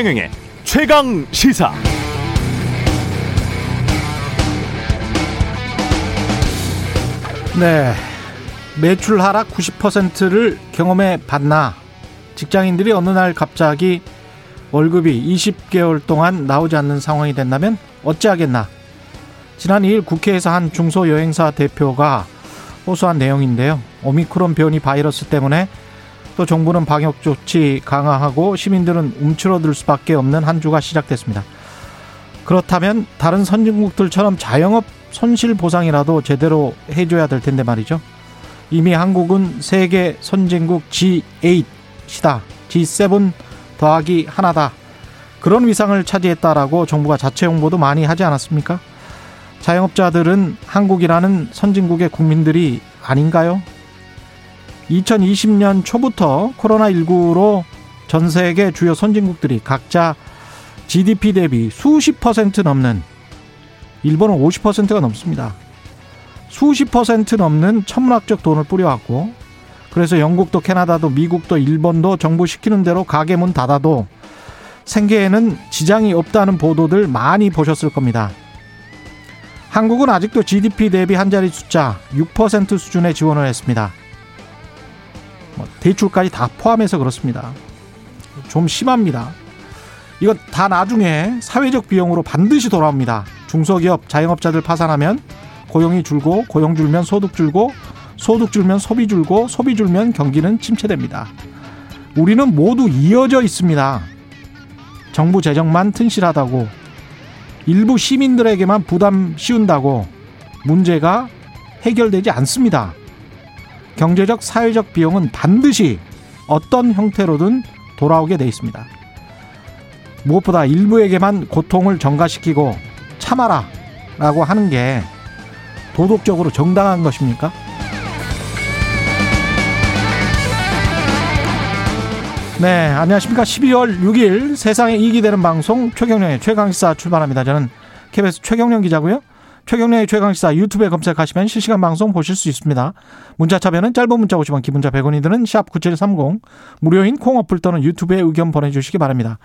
최경영의 최강 시사. 네. 매출 하락 90%를 경험해 봤나? 직장인들이 어느 날 갑자기 월급이 20개월 동안 나오지 않는 상황이 된다면 어찌하겠나? 지난 2일 국회에서 한 중소여행사 대표가 호소한 내용인데요. 오미크론 변이 바이러스 때문에 또 정부는 방역 조치 강화하고 시민들은 움츠러들 수밖에 없는 한 주가 시작됐습니다. 그렇다면 다른 선진국들처럼 자영업 손실 보상이라도 제대로 해줘야 될 텐데 말이죠. 이미 한국은 세계 선진국 G8이다. G7 더하기 하나다. 그런 위상을 차지했다라고 정부가 자체 홍보도 많이 하지 않았습니까? 자영업자들은 한국이라는 선진국의 국민들이 아닌가요? 2020년 초부터 코로나19로 전 세계 주요 선진국들이 각자 GDP 대비 수십 퍼센트 넘는 일본은 50%가 넘습니다. 수십 퍼센트 넘는 천문학적 돈을 뿌려왔고 그래서 영국도 캐나다도 미국도 일본도 정부 시키는 대로 가게 문 닫아도 생계에는 지장이 없다는 보도들 많이 보셨을 겁니다. 한국은 아직도 GDP 대비 한 자리 숫자 6% 수준의 지원을 했습니다. 뭐 대출까지 다 포함해서 그렇습니다. 좀 심합니다. 이건 다 나중에 사회적 비용으로 반드시 돌아옵니다. 중소기업, 자영업자들 파산하면 고용이 줄고 고용 줄면 소득 줄고 소득 줄면 소비 줄고 소비 줄면 경기는 침체됩니다. 우리는 모두 이어져 있습니다. 정부 재정만 튼실하다고 일부 시민들에게만 부담 씌운다고 문제가 해결되지 않습니다. 경제적 사회적 비용은 반드시 어떤 형태로든 돌아오게 돼 있습니다. 무엇보다 일부에게만 고통을 전가시키고 참아라 라고 하는 게 도덕적으로 정당한 것입니까? 네, 안녕하십니까. 12월 6일 세상에 이익이 되는 방송 최경련의 최강시사 출발합니다. 저는 KBS 최경련 기자고요. 최경련의 최강시사 유튜브에 검색하시면 실시간 방송 보실 수 있습니다. 문자 차변은 짧은 문자 50원, 기본자 100원이 드는 샵9730 무료인 콩 어플 또는 유튜브에 의견 보내주시기 바랍니다.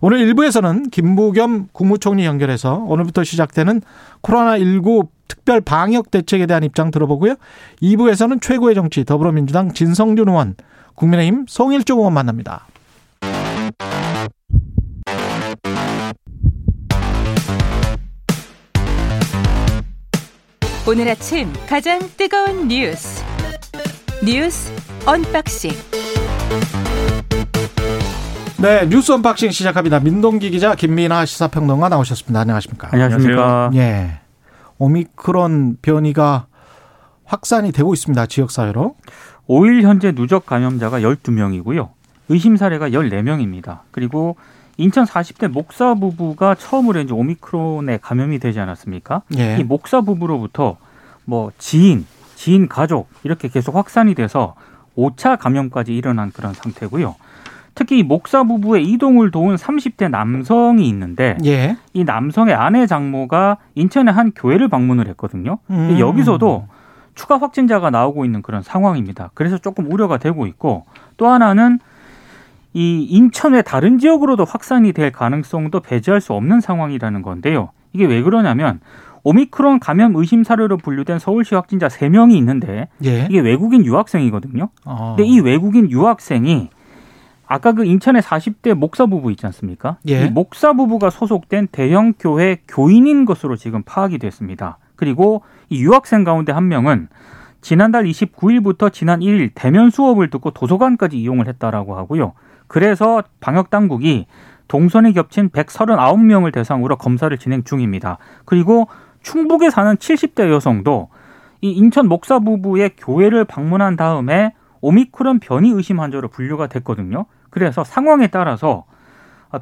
오늘 1부에서는 김부겸 국무총리 연결해서 오늘부터 시작되는 코로나19 특별 방역 대책에 대한 입장 들어보고요. 2부에서는 최고의 정치 더불어민주당 진성준 의원, 국민의힘 송일종 의원 만납니다. 오늘 아침 가장 뜨거운 뉴스 뉴스 unboxing 네, 뉴스 unboxing 시작합니다. 민동기 기자, 김민아 시사평론가 나오셨습니다. 안녕하십니까? 안녕하십니까? 예. 오미크론 변이가 확산이 되고 있습니다. 지역 사회로. 5일 현재 누적 감염자가 12명이고요. 의심 사례가 14명입니다. 그리고 인천 40대 목사 부부가 처음으로 이제 오미크론에 감염이 되지 않았습니까? 예. 이 목사 부부로부터 뭐 지인, 지인 가족 이렇게 계속 확산이 돼서 5차 감염까지 일어난 그런 상태고요. 특히 이 목사 부부의 이동을 도운 30대 남성이 있는데 예. 이 남성의 아내 장모가 인천의 한 교회를 방문을 했거든요. 음. 여기서도 추가 확진자가 나오고 있는 그런 상황입니다. 그래서 조금 우려가 되고 있고 또 하나는 이 인천 외 다른 지역으로도 확산이 될 가능성도 배제할 수 없는 상황이라는 건데요. 이게 왜 그러냐면 오미크론 감염 의심 사례로 분류된 서울시 확진자 3명이 있는데 예. 이게 외국인 유학생이거든요. 어. 근데 이 외국인 유학생이 아까 그 인천의 40대 목사 부부 있지 않습니까? 예. 이 목사 부부가 소속된 대형 교회 교인인 것으로 지금 파악이 됐습니다. 그리고 이 유학생 가운데 한 명은 지난달 29일부터 지난 1일 대면 수업을 듣고 도서관까지 이용을 했다라고 하고요. 그래서 방역 당국이 동선이 겹친 139명을 대상으로 검사를 진행 중입니다. 그리고 충북에 사는 70대 여성도 이 인천 목사 부부의 교회를 방문한 다음에 오미크론 변이 의심 환자로 분류가 됐거든요. 그래서 상황에 따라서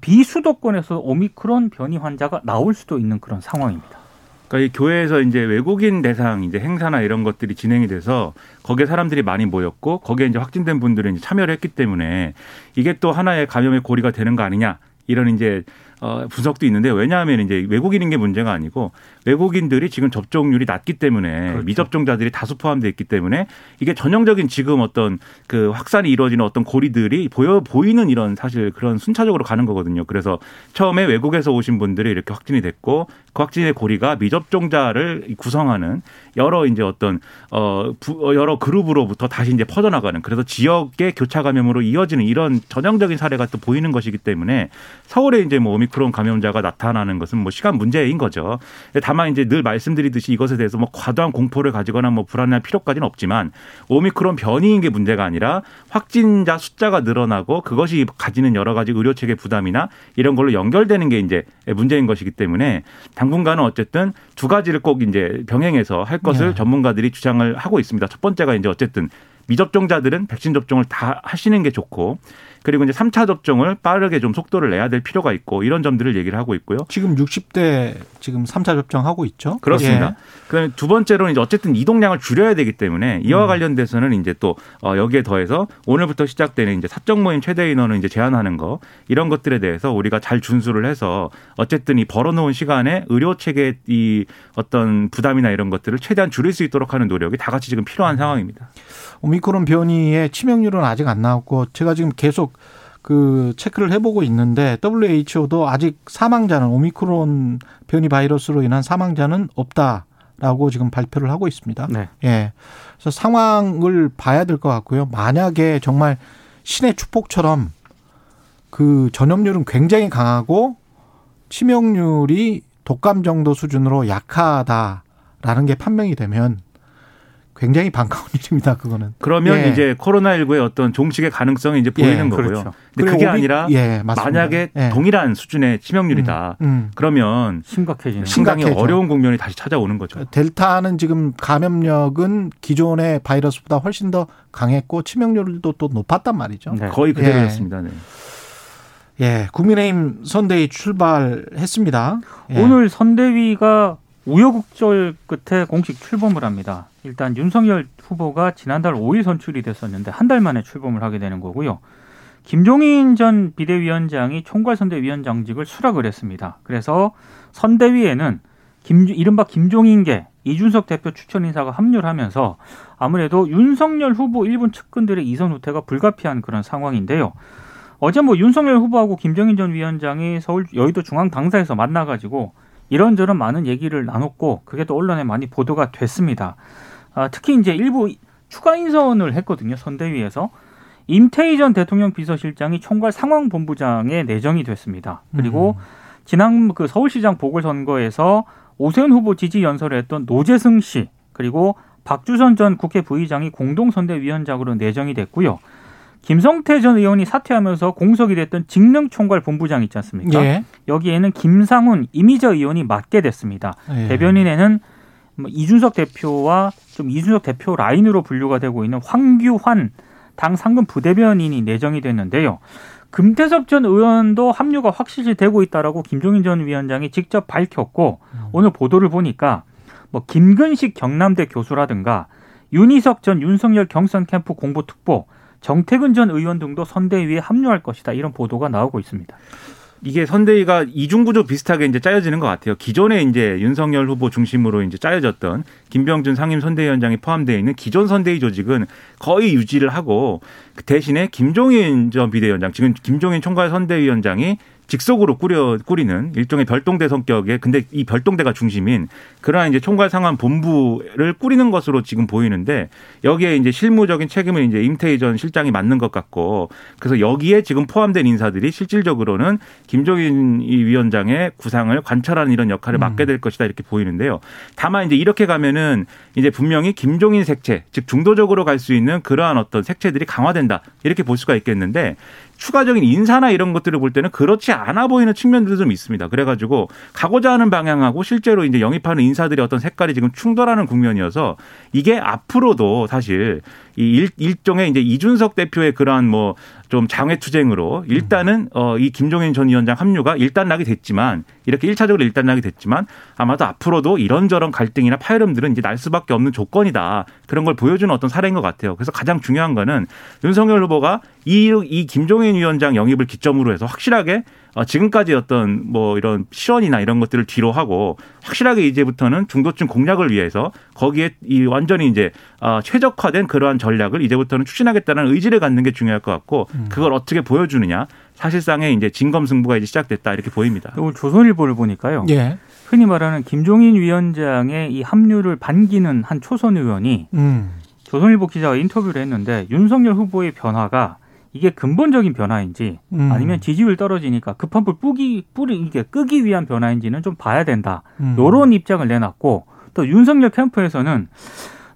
비수도권에서 오미크론 변이 환자가 나올 수도 있는 그런 상황입니다. 그러니까 이 교회에서 이제 외국인 대상 이제 행사나 이런 것들이 진행이 돼서 거기에 사람들이 많이 모였고 거기에 이제 확진된 분들이 이제 참여를 했기 때문에 이게 또 하나의 감염의 고리가 되는 거 아니냐 이런 이제 어, 분석도 있는데 왜냐하면 이제 외국인인 게 문제가 아니고 외국인들이 지금 접종률이 낮기 때문에 그렇죠. 미접종자들이 다수 포함되어 있기 때문에 이게 전형적인 지금 어떤 그 확산이 이루어지는 어떤 고리들이 보여 보이는 이런 사실 그런 순차적으로 가는 거거든요. 그래서 처음에 외국에서 오신 분들이 이렇게 확진이 됐고 그 확진의 고리가 미접종자를 구성하는 여러 이제 어떤 어 부- 어, 여러 그룹으로부터 다시 이제 퍼져나가는 그래서 지역의 교차 감염으로 이어지는 이런 전형적인 사례가 또 보이는 것이기 때문에 서울에 이제 뭐 오미크 론 감염자가 나타나는 것은 뭐 시간 문제인 거죠. 다만 이제 늘 말씀드리듯이 이것에 대해서 뭐 과도한 공포를 가지거나 뭐 불안할 필요까지는 없지만 오미크론 변이인 게 문제가 아니라 확진자 숫자가 늘어나고 그것이 가지는 여러 가지 의료 체계 부담이나 이런 걸로 연결되는 게 이제 문제인 것이기 때문에 당분간은 어쨌든 두 가지를 꼭 이제 병행해서 할 것을 네. 전문가들이 주장을 하고 있습니다. 첫 번째가 이제 어쨌든 미접종자들은 백신 접종을 다 하시는 게 좋고 그리고 이제 3차 접종을 빠르게 좀 속도를 내야 될 필요가 있고 이런 점들을 얘기를 하고 있고요. 지금 60대 지금 3차 접종하고 있죠. 그렇습니다. 예. 그다음에 두 번째로는 이제 어쨌든 이동량을 줄여야 되기 때문에 이와 음. 관련돼서는 이제 또 어, 여기에 더해서 오늘부터 시작되는 이제 사적 모임 최대 인원을 이제 제한하는 거 이런 것들에 대해서 우리가 잘 준수를 해서 어쨌든 이 벌어놓은 시간에 의료 체계 이 어떤 부담이나 이런 것들을 최대한 줄일 수 있도록 하는 노력이 다 같이 지금 필요한 상황입니다. 오미크론 변이의 치명률은 아직 안 나왔고 제가 지금 계속 그 체크를 해보고 있는데 WHO도 아직 사망자는 오미크론 변이 바이러스로 인한 사망자는 없다라고 지금 발표를 하고 있습니다. 네. 예. 그래서 상황을 봐야 될 것 같고요. 만약에 정말 신의 축복처럼 그 전염률은 굉장히 강하고 치명률이 독감 정도 수준으로 약하다라는 게 판명이 되면 굉장히 반가운 일입니다. 그거는. 그러면 예. 이제 코로나19의 어떤 종식의 가능성이 이제 보이는 예, 거고요. 그렇죠. 근데 그게 오미- 아니라 예. 만약에 예. 동일한 수준의 치명률이다. 음, 음. 그러면 심각해지는. 상당히 심각해져. 어려운 국면이 다시 찾아오는 거죠. 델타는 지금 감염력은 기존의 바이러스보다 훨씬 더 강했고 치명률도 또 높았단 말이죠. 네. 거의 그대로였습니다. 네. 예, 국민의힘 선대위 출발했습니다. 예. 오늘 선대위가 우여곡절 끝에 공식 출범을 합니다. 일단 윤석열 후보가 지난달 5일 선출이 됐었는데 한 달 만에 출범을 하게 되는 거고요. 김종인 전 비대위원장이 총괄선대위원장직을 수락을 했습니다. 그래서 선대위에는 김, 이른바 김종인계 이준석 대표 추천 인사가 합류를 하면서 아무래도 윤석열 후보 일본 측근들의 이선 후퇴가 불가피한 그런 상황인데요. 어제 뭐 윤석열 후보하고 김정인 전 위원장이 서울 여의도 중앙 당사에서 만나가지고 이런저런 많은 얘기를 나눴고 그게 또 언론에 많이 보도가 됐습니다. 아, 특히 이제 일부 추가 인선을 했거든요. 선대위에서 임태희 전 대통령 비서실장이 총괄 상황본부장에 내정이 됐습니다. 그리고 지난 그 서울시장 보궐선거에서 오세훈 후보 지지 연설을 했던 노재승 씨 그리고 박주선 전 국회 부의장이 공동선대위원장으로 내정이 됐고요. 김성태 전 의원이 사퇴하면서 공석이 됐던 직능 총괄 본부장 있지 않습니까? 예. 여기에는 김상훈, 이미자 의원이 맡게 됐습니다. 예. 대변인에는 뭐 이준석 대표와 좀 이준석 대표 라인으로 분류가 되고 있는 황규환 당 상근 부대변인이 내정이 됐는데요. 금태섭 전 의원도 합류가 확실시 되고 있다라고 김종인 전 위원장이 직접 밝혔고 오늘 보도를 보니까 뭐 김근식 경남대 교수라든가 윤희석 전 윤석열 경선 캠프 공보특보 정태근 전 의원 등도 선대위에 합류할 것이다 이런 보도가 나오고 있습니다. 이게 선대위가 이중구조 비슷하게 이제 짜여지는 것 같아요. 기존에 이제 윤석열 후보 중심으로 이제 짜여졌던 김병준 상임 선대위원장이 포함되어 있는 기존 선대위 조직은 거의 유지를 하고 그 대신에 김종인 전 비대위원장, 지금 김종인 총괄 선대위원장이 직속으로 꾸려 꾸리는 일종의 별동대 성격의 근데 이 별동대가 중심인 그러한 이제 총괄 상황 본부를 꾸리는 것으로 지금 보이는데 여기에 이제 실무적인 책임을 이제 임태희 전 실장이 맡는 것 같고 그래서 여기에 지금 포함된 인사들이 실질적으로는 김종인 이 위원장의 구상을 관철하는 이런 역할을 맡게 될 것이다 이렇게 보이는데요. 다만 이제 이렇게 가면은 이제 분명히 김종인 색채 즉 중도적으로 갈 수 있는 그러한 어떤 색채들이 강화된다 이렇게 볼 수가 있겠는데 추가적인 인사나 이런 것들을 볼 때는 그렇지 않아 보이는 측면들도 좀 있습니다. 그래가지고 가고자 하는 방향하고 실제로 이제 영입하는 인사들의 어떤 색깔이 지금 충돌하는 국면이어서 이게 앞으로도 사실 이 일, 일종의 이제 이준석 대표의 그러한 뭐좀 장외투쟁으로 일단은 어, 이 김종인 전 위원장 합류가 일단락이 됐지만 이렇게 일차적으로 일단락이 됐지만 아마도 앞으로도 이런저런 갈등이나 파열음들은 이제 날 수밖에 없는 조건이다. 그런 걸 보여주는 어떤 사례인 것 같아요. 그래서 가장 중요한 거는 윤석열 후보가 이, 이 김종인 위원장 영입을 기점으로 해서 확실하게 어, 지금까지 어떤 뭐 이런 시원이나 이런 것들을 뒤로 하고 확실하게 이제부터는 중도층 공략을 위해서 거기에 이 완전히 이제 어, 최적화된 그러한 전략을 이제부터는 추진하겠다는 의지를 갖는 게 중요할 것 같고 음. 그걸 어떻게 보여주느냐 사실상의 이제 진검승부가 이제 시작됐다 이렇게 보입니다. 오늘 조선일보를 보니까요. 예. 흔히 말하는 김종인 위원장의 이 합류를 반기는 한 초선 의원이 음. 조선일보 기자가 인터뷰를 했는데 윤석열 후보의 변화가 이게 근본적인 변화인지 음. 아니면 지지율 떨어지니까 급한 불 뿌기 뿌리 이게 끄기 위한 변화인지는 좀 봐야 된다. 음. 요런 입장을 내놨고 또 윤석열 캠프에서는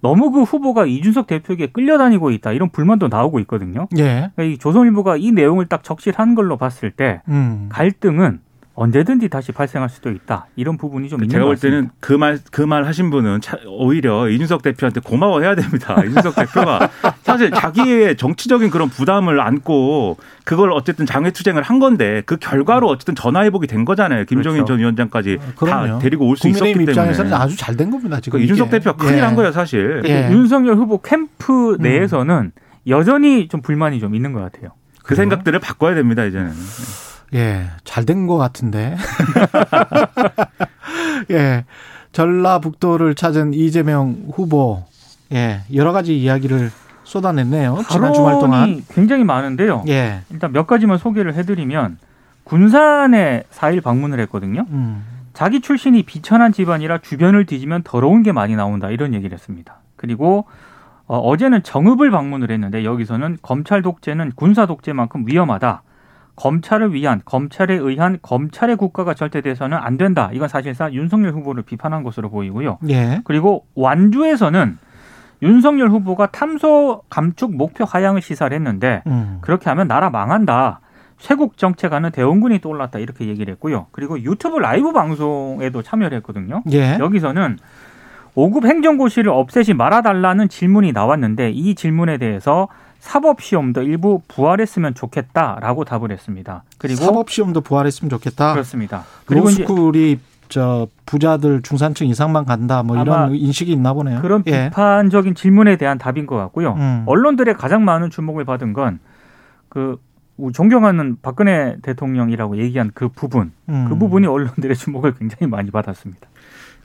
너무 그 후보가 이준석 대표에게 끌려다니고 있다 이런 불만도 나오고 있거든요. 예. 그러니까 이 조선일보가 이 내용을 딱 적실한 걸로 봤을 때 음. 갈등은 언제든지 다시 발생할 수도 있다. 이런 부분이 좀 있는 제가 것볼 같습니다. 때는 그 말 그 말 하신 분은 차- 오히려 이준석 대표한테 고마워해야 됩니다. 이준석 대표가 사실 자기의 정치적인 그런 부담을 안고 그걸 어쨌든 장외투쟁을 한 건데 그 결과로 어쨌든 전화위복이 된 거잖아요. 김종인 그렇죠. 전 위원장까지 그럼요. 다 데리고 올 수 있었기 국민의힘 때문에. 입장에서는 아주 잘 된 겁니다. 지금 그 이준석. 대표가 큰일 예. 한 거예요, 사실. 예. 윤석열 후보 캠프 내에서는 여전히 좀 불만이 좀 있는 것 같아요. 그 생각들을 바꿔야 됩니다, 이제는. 예, 잘 된 것 같은데. 예, 전라북도를 찾은 이재명 후보, 예, 여러 가지 이야기를 쏟아냈네요. 지난 주말 동안. 굉장히 많은데요. 예, 일단 몇 가지만 소개를 해드리면 군산에 4일 방문을 했거든요. 음, 자기 출신이 비천한 집안이라 주변을 뒤지면 더러운 게 많이 나온다 이런 얘기를 했습니다. 그리고 어, 어제는 정읍을 방문을 했는데 여기서는 검찰 독재는 군사 독재만큼 위험하다. 검찰을 위한 검찰에 의한 검찰의 국가가 절대 돼서는 안 된다. 이건 사실상 윤석열 후보를 비판한 것으로 보이고요. 예, 그리고 완주에서는 윤석열 후보가 탐소 감축 목표 하향을 시사를 했는데 음, 그렇게 하면 나라 망한다. 쇄국 정책하는 대원군이 떠올랐다 이렇게 얘기를 했고요. 그리고 유튜브 라이브 방송에도 참여를 했거든요. 예, 여기서는 5급 행정고시를 없애지 말아달라는 질문이 나왔는데 이 질문에 대해서 사법시험도 일부 부활했으면 좋겠다라고 답을 했습니다. 그리고 사법시험도 부활했으면 좋겠다. 그렇습니다. 그리고 로스쿨이 저 부자들 중산층 이상만 간다, 뭐 이런 인식이 있나 보네요. 그런 예, 비판적인 질문에 대한 답인 것 같고요. 음. 언론들의 가장 많은 주목을 받은 건 그 존경하는 박근혜 대통령이라고 얘기한 그 부분, 음. 그 부분이 언론들의 주목을 굉장히 많이 받았습니다.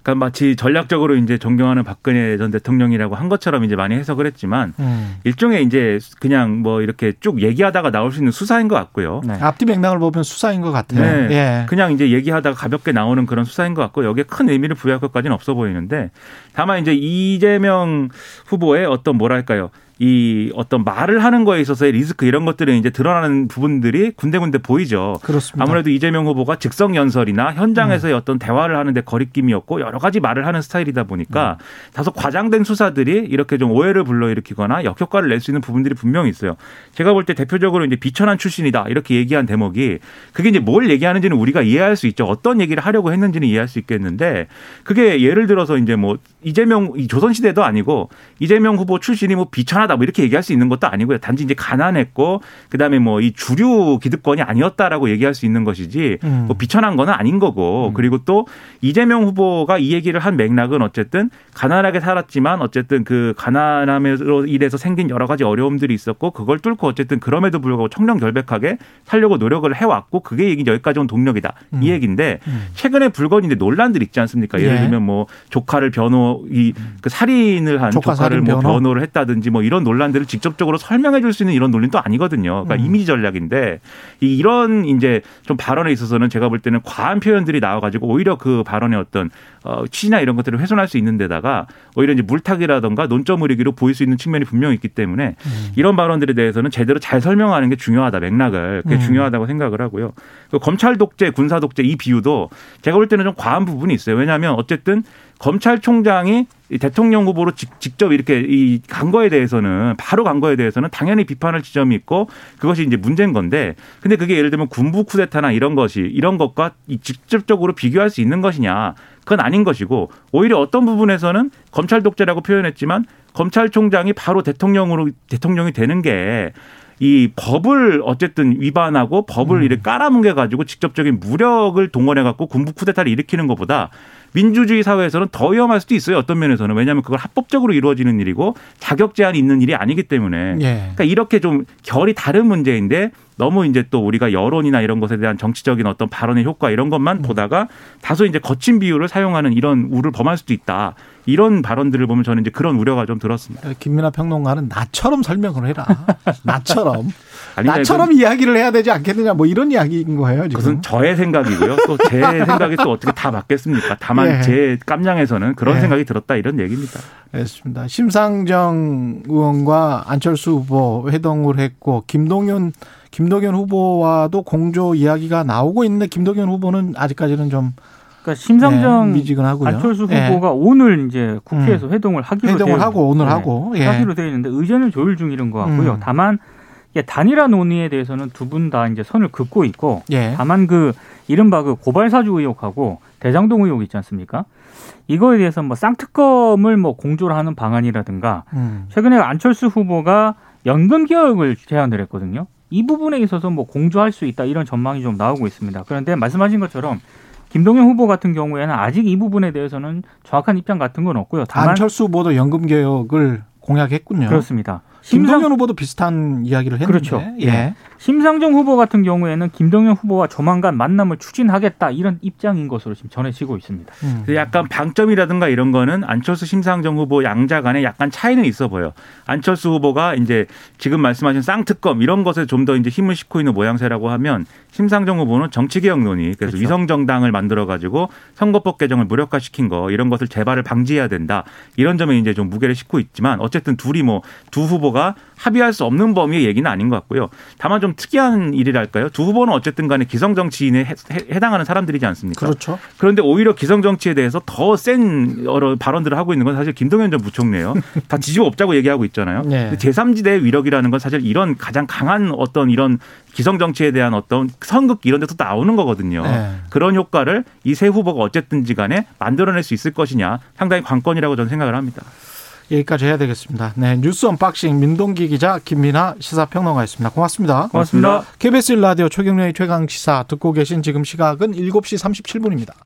그러니까 마치 전략적으로 이제 존경하는 박근혜 전 대통령이라고 한 것처럼 이제 많이 해석을 했지만 음. 일종의 이제 그냥 뭐 이렇게 쭉 얘기하다가 나올 수 있는 수사인 것 같고요. 네. 앞뒤 맥락을 보면 수사인 것 같아요. 네. 예, 그냥 이제 얘기하다가 가볍게 나오는 그런 수사인 것 같고 여기에 큰 의미를 부여할 것까지는 없어 보이는데 다만 이제 이재명 후보의 어떤 뭐랄까요 이 어떤 말을 하는 거에 있어서의 리스크 이런 것들이 이제 드러나는 부분들이 군데군데 보이죠. 그렇습니다. 아무래도 이재명 후보가 즉석 연설이나 현장에서의 어떤 대화를 하는데 거리낌이었고 여러 가지 말을 하는 스타일이다 보니까 다소 과장된 수사들이 이렇게 좀 오해를 불러일으키거나 역효과를 낼 수 있는 부분들이 분명히 있어요. 제가 볼 때 대표적으로 이제 비천한 출신이다 이렇게 얘기한 대목이 그게 이제 뭘 얘기하는지는 우리가 이해할 수 있죠. 어떤 얘기를 하려고 했는지는 이해할 수 있겠는데 그게 예를 들어서 이제 뭐 이재명 이 조선시대도 아니고 이재명 후보 출신이 뭐 비천하다 뭐 이렇게 얘기할 수 있는 것도 아니고요. 단지 이제 가난했고 그다음에 뭐 이 주류 기득권이 아니었다라고 얘기할 수 있는 것이지 음. 뭐 비천한 거는 아닌 거고 그리고 또 이재명 후보가 이 얘기를 한 맥락은 어쨌든 가난하게 살았지만 어쨌든 그 가난함으로 인해서 생긴 여러 가지 어려움들이 있었고 그걸 뚫고 어쨌든 그럼에도 불구하고 청렴 결백하게 살려고 노력을 해왔고 그게 얘기 여기까지 온 동력이다 이 얘기인데 최근에 불거진 이제 논란들 있지 않습니까? 예를 예. 들면 뭐 조카를 변호 이 그 살인을 한 조카 조카를 뭐 변호? 변호를 했다든지 뭐 이런 논란들을 직접적으로 설명해 줄 수 있는 이런 논리도 아니거든요. 그러니까 음. 이미지 전략인데 이- 이런 이제 좀 발언에 있어서는 제가 볼 때는 과한 표현들이 나와가지고 오히려 그 발언의 어떤 어, 취지나 이런 것들을 훼손할 수 있는 데다가 오히려 이제 물타기라던가 논점 의리기로 보일 수 있는 측면이 분명히 있기 때문에 음. 이런 발언들에 대해서는 제대로 잘 설명하는 게 중요하다 맥락을 그게 음. 중요하다고 생각을 하고요. 그 검찰 독재, 군사 독재 이 비유도 제가 볼 때는 좀 과한 부분이 있어요. 왜냐하면 어쨌든 검찰총장이 이 대통령 후보로 직- 직접 이렇게 이 간 거에 대해서는 바로 간 거에 대해서는 당연히 비판할 지점이 있고 그것이 이제 문제인 건데 근데 그게 예를 들면 군부 쿠데타나 이런 것이 이런 것과 이 직접적으로 비교할 수 있는 것이냐 그건 아닌 것이고 오히려 어떤 부분에서는 검찰 독재라고 표현했지만 검찰총장이 바로 대통령으로 대통령이 되는 게이 법을 어쨌든 위반하고 법을 이렇게 깔아뭉개 가지고 직접적인 무력을 동원해 갖고 군부 쿠데타를 일으키는 것보다 민주주의 사회에서는 더 위험할 수도 있어요. 어떤 면에서는 왜냐하면 그걸 합법적으로 이루어지는 일이고 자격 제한이 있는 일이 아니기 때문에 예. 그러니까 이렇게 좀 결이 다른 문제인데 너무 이제 또 우리가 여론이나 이런 것에 대한 정치적인 어떤 발언의 효과 이런 것만 보다가 다소 이제 거친 비유를 사용하는 이런 우를 범할 수도 있다. 이런 발언들을 보면 저는 이제 그런 우려가 좀 들었습니다. 김민아 평론가는 나처럼 설명을 해라. 나처럼. 아니, 나처럼 이야기를 해야 되지 않겠느냐 뭐 이런 이야기인 거예요. 지금. 그것은 저의 생각이고요. 또 제 생각이 또 어떻게 다 맞겠습니까? 다만 예. 제 깜냥에서는 그런 예. 생각이 들었다 이런 얘기입니다. 알겠습니다. 심상정 의원과 안철수 후보 회동을 했고 김동연 김동연 후보와도 공조 이야기가 나오고 있는데 김동연 후보는 아직까지는 좀 그러니까 심상정 예, 미지근하고요. 안철수 예. 후보가 오늘 이제 국회에서 회동을 하기로 회동을 되어 하고 오늘 네, 하고 예. 하기로 되어 있는데 의견을 조율 중이는 것 같고요. 음. 다만 단일화 논의에 대해서는 두 분 다 이제 선을 긋고 있고 예. 다만 그 이른바 그 고발 사주 의혹하고 대장동 의혹 있지 않습니까? 이거에 대해서 뭐 쌍특검을 뭐 공조를 하는 방안이라든가 음. 최근에 안철수 후보가 연금 개혁을 제안을 했거든요. 이 부분에 있어서 뭐 공조할 수 있다 이런 전망이 좀 나오고 있습니다. 그런데 말씀하신 것처럼 김동연 후보 같은 경우에는 아직 이 부분에 대해서는 정확한 입장 같은 건 없고요. 다만 안철수 후보도 연금 개혁을 공약했군요. 그렇습니다. 김동연 후보도 비슷한 이야기를 했는데. 그렇죠. 예. 심상정 후보 같은 경우에는 김동연 후보와 조만간 만남을 추진하겠다 이런 입장인 것으로 지금 전해지고 있습니다. 음. 약간 방점이라든가 이런 거는 안철수 심상정 후보 양자 간에 약간 차이는 있어 보여. 안철수 후보가 이제 지금 말씀하신 쌍특검 이런 것에 좀 더 이제 힘을 싣고 있는 모양새라고 하면 심상정 후보는 정치개혁 논의 그래서 그렇죠. 위성 정당을 만들어 가지고 선거법 개정을 무력화시킨 거 이런 것을 재발을 방지해야 된다. 이런 점에 이제 좀 무게를 싣고 있지만 어쨌든 둘이 뭐 두 후보가 합의할 수 없는 범위의 얘기는 아닌 것 같고요. 다만 좀 특이한 일이랄까요. 두 후보는 어쨌든 간에 기성 정치인에 해- 해당하는 사람들이지 않습니까? 그렇죠. 그런데 오히려 기성 정치에 대해서 더 센 여러 발언들을 하고 있는 건 사실 김동연 전 부총리예요. 다 뒤집어 엎자고 얘기하고 있잖아요. 네. 제3지대의 위력이라는 건 사실 이런 가장 강한 어떤 이런 기성 정치에 대한 어떤 선긋기 이런 데서 나오는 거거든요. 네. 그런 효과를 이 세 후보가 어쨌든지 간에 만들어낼 수 있을 것이냐 상당히 관건이라고 저는 생각을 합니다. 여기까지 해야 되겠습니다. 네, 뉴스 언박싱 민동기 기자 김민아 시사평론가였습니다. 고맙습니다. 고맙습니다. KBS 라디오 최경영의 최강 시사 듣고 계신 지금 시각은 7시 37분입니다.